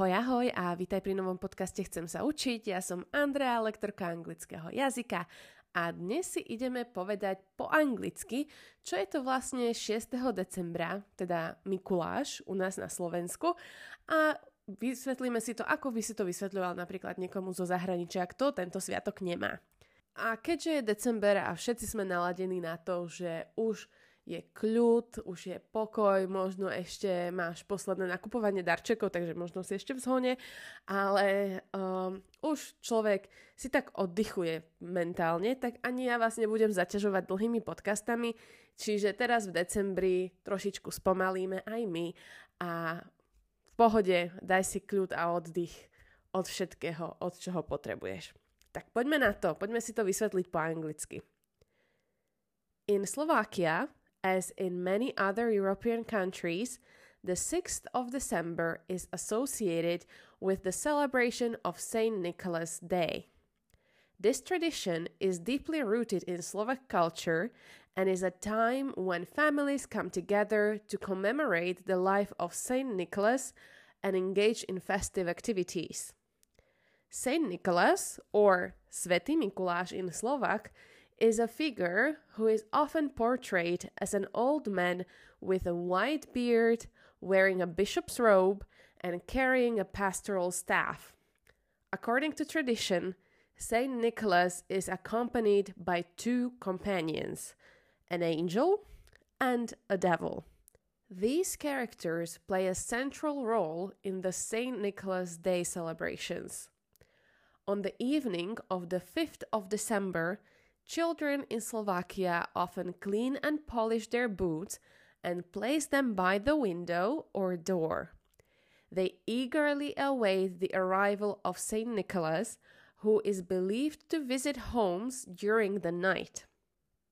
Ahoj, ahoj a vítaj pri novom podcaste Chcem sa učiť. Ja som Andrea, lektorka anglického jazyka a dnes si ideme povedať po anglicky, čo je to vlastne 6. decembra, teda Mikuláš u nás na Slovensku a vysvetlíme si to, ako by si to vysvetľoval napríklad niekomu zo zahraničia, kto tento sviatok nemá. A keďže je december a všetci sme naladení na to, že už je kľud, už je pokoj, možno ešte máš posledné nakupovanie darčekov, takže možno si ešte v zhone, ale um, už človek si tak oddychuje mentálne, tak ani ja vás nebudem zaťažovať dlhými podcastami, čiže teraz v decembri trošičku spomalíme aj my a v pohode daj si kľud a oddych od všetkého, od čoho potrebuješ. Tak poďme na to, poďme si to vysvetliť po anglicky. In Slovakia, As in many other European countries, the 6th of December is associated with the celebration of Saint Nicholas Day. This tradition is deeply rooted in Slovak culture and is a time when families come together to commemorate the life of Saint Nicholas and engage in festive activities. Saint Nicholas, or Svätý Mikuláš in Slovak, is a figure who is often portrayed as an old man with a white beard, wearing a bishop's robe, and carrying a pastoral staff. According to tradition, Saint Nicholas is accompanied by two companions, an angel and a devil. These characters play a central role in the Saint Nicholas Day celebrations. On the evening of the 5th of December, Children in Slovakia often clean and polish their boots and place them by the window or door. They eagerly await the arrival of St. Nicholas, who is believed to visit homes during the night.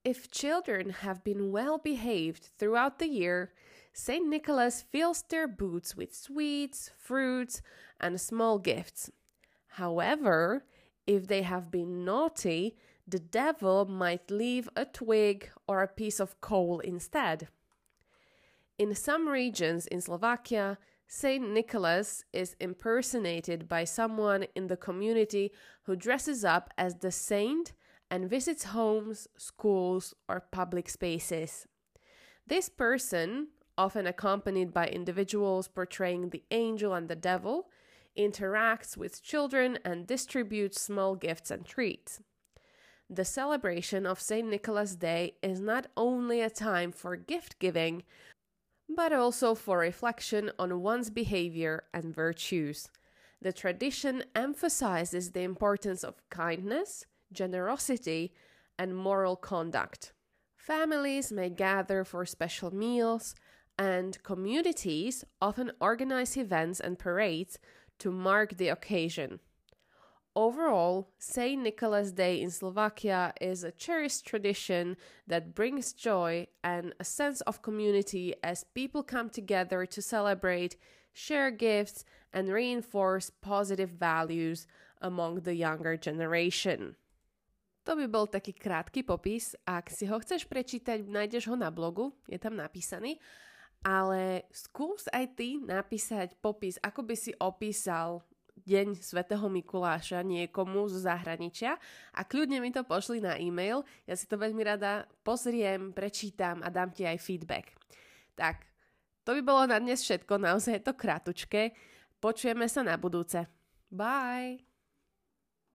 If children have been well behaved throughout the year, St. Nicholas fills their boots with sweets, fruits, and small gifts. However, if they have been naughty, the devil might leave a twig or a piece of coal instead. In some regions in Slovakia, Saint Nicholas is impersonated by someone in the community who dresses up as the saint and visits homes, schools, or public spaces. This person, often accompanied by individuals portraying the angel and the devil, interacts with children and distributes small gifts and treats. The celebration of St. Nicholas Day is not only a time for gift giving, but also for reflection on one's behavior and virtues. The tradition emphasizes the importance of kindness, generosity, and moral conduct. Families may gather for special meals, and communities often organize events and parades to mark the occasion. Overall, St. Nicholas Day in Slovakia is a cherished tradition that brings joy and a sense of community as people come together to celebrate, share gifts, and reinforce positive values among the younger generation. To by bol taký krátky popis. Ak si ho chceš prečítať, nájdeš ho na blogu, je tam napísaný. Ale skús aj ty napísať popis, ako by si opísal deň svätého Mikuláša niekomu zo zahraničia a kľudne mi to pošli na e-mail. Ja si to veľmi rada pozriem, prečítam a dám ti aj feedback. Tak, to by bolo na dnes všetko, naozaj je to kratučké. Počujeme sa na budúce. Bye!